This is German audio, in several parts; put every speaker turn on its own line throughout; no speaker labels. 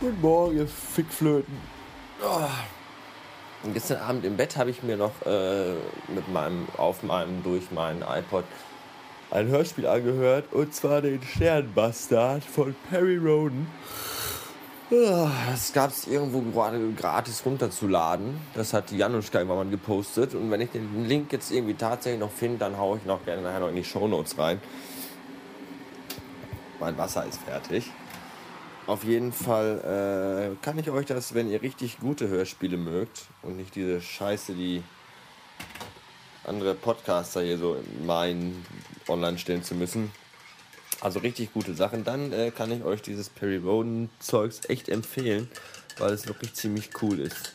Guten Morgen, ihr Fickflöten. Oh. Gestern Abend im Bett habe ich mir noch äh, mit meinem, auf meinem, durch meinen iPod ein Hörspiel angehört. Und zwar den Sternbastard von Perry Roden. Das gab es irgendwo gerade gratis runterzuladen. Das hat Januszka irgendwann gepostet. Und wenn ich den Link jetzt irgendwie tatsächlich noch finde, dann haue ich noch gerne nachher noch in die Shownotes rein. Mein Wasser ist fertig. Auf jeden Fall äh, kann ich euch das, wenn ihr richtig gute Hörspiele mögt und nicht diese Scheiße, die andere Podcaster hier so meinen, online stellen zu müssen, also richtig gute Sachen. Dann äh, kann ich euch dieses Perry Roden Zeugs echt empfehlen, weil es wirklich ziemlich cool ist.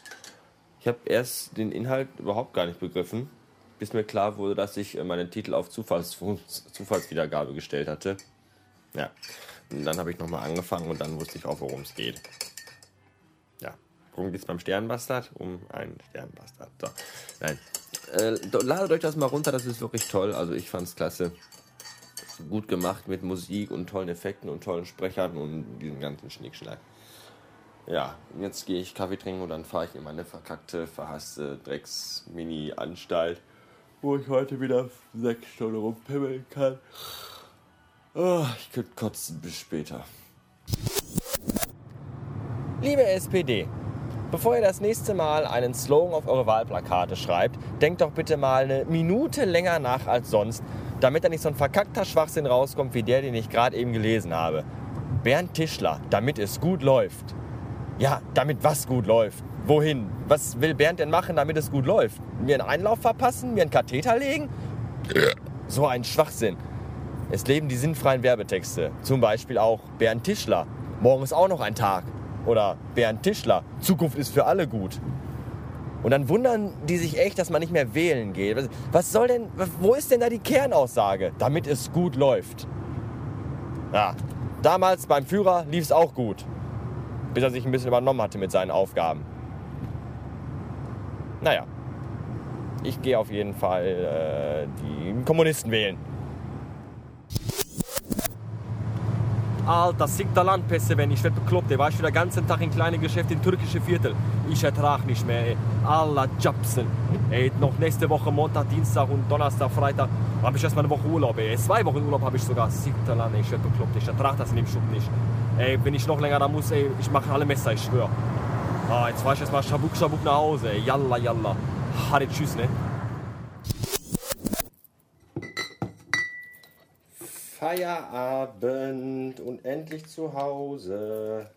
Ich habe erst den Inhalt überhaupt gar nicht begriffen, bis mir klar wurde, dass ich äh, meinen Titel auf Zufalls Zufallswiedergabe gestellt hatte. Ja, und dann habe ich nochmal angefangen und dann wusste ich auch, worum es geht. Ja, worum geht es beim Sternbastard? Um einen Sternbastard. So, nein. Äh, ladet euch das mal runter, das ist wirklich toll. Also ich fand es klasse gut gemacht mit Musik und tollen Effekten und tollen Sprechern und diesem ganzen Schnickschnack. Ja, jetzt gehe ich Kaffee trinken und dann fahre ich in meine verkackte, verhasste Drecks-Mini-Anstalt, wo ich heute wieder sechs Stunden rumpimmeln kann. Oh, ich könnte kotzen bis später. Liebe SPD, bevor ihr das nächste Mal einen Slogan auf eure Wahlplakate schreibt, denkt doch bitte mal eine Minute länger nach als sonst damit da nicht so ein verkackter Schwachsinn rauskommt wie der, den ich gerade eben gelesen habe. Bernd Tischler, damit es gut läuft. Ja, damit was gut läuft. Wohin? Was will Bernd denn machen, damit es gut läuft? Mir einen Einlauf verpassen? Mir einen Katheter legen? So ein Schwachsinn. Es leben die sinnfreien Werbetexte. Zum Beispiel auch Bernd Tischler. Morgen ist auch noch ein Tag. Oder Bernd Tischler. Zukunft ist für alle gut. Und dann wundern die sich echt, dass man nicht mehr wählen geht. Was soll denn, wo ist denn da die Kernaussage? Damit es gut läuft. Ja, damals beim Führer lief es auch gut. Bis er sich ein bisschen übernommen hatte mit seinen Aufgaben. Naja, ich gehe auf jeden Fall äh, die Kommunisten wählen. Alter, sick der Landpässe, wenn ich werde bekloppt. Ey. Weißt du, den ganzen Tag in kleine Geschäfte in türkische Viertel. Ich ertrag nicht mehr, ey. Allah Jabsen. Ey, noch nächste Woche Montag, Dienstag und Donnerstag, Freitag habe ich erstmal eine Woche Urlaub, ey. Zwei Wochen Urlaub habe ich sogar. Sick der Land, ey. Ich werde bekloppt. Ich ertrag das in dem Schub nicht. Ey, wenn ich noch länger da muss, ey, ich mache alle Messer, ich schwör. Ah, jetzt fahr ich erstmal Schabuk, Schabuk nach Hause, ey. Yalla, yalla. Hadi, tschüss, ne? Feierabend und endlich zu Hause.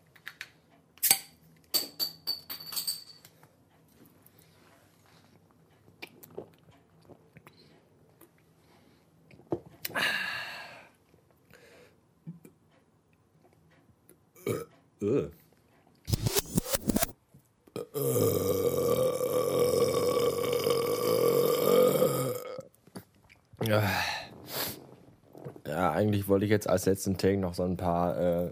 Ja ja, eigentlich wollte ich jetzt als letzten Take noch so ein paar äh,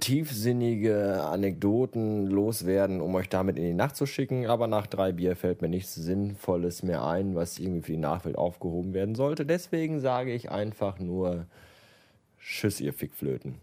tiefsinnige Anekdoten loswerden, um euch damit in die Nacht zu schicken. Aber nach drei Bier fällt mir nichts Sinnvolles mehr ein, was irgendwie für die Nachwelt aufgehoben werden sollte. Deswegen sage ich einfach nur Tschüss, ihr Fickflöten.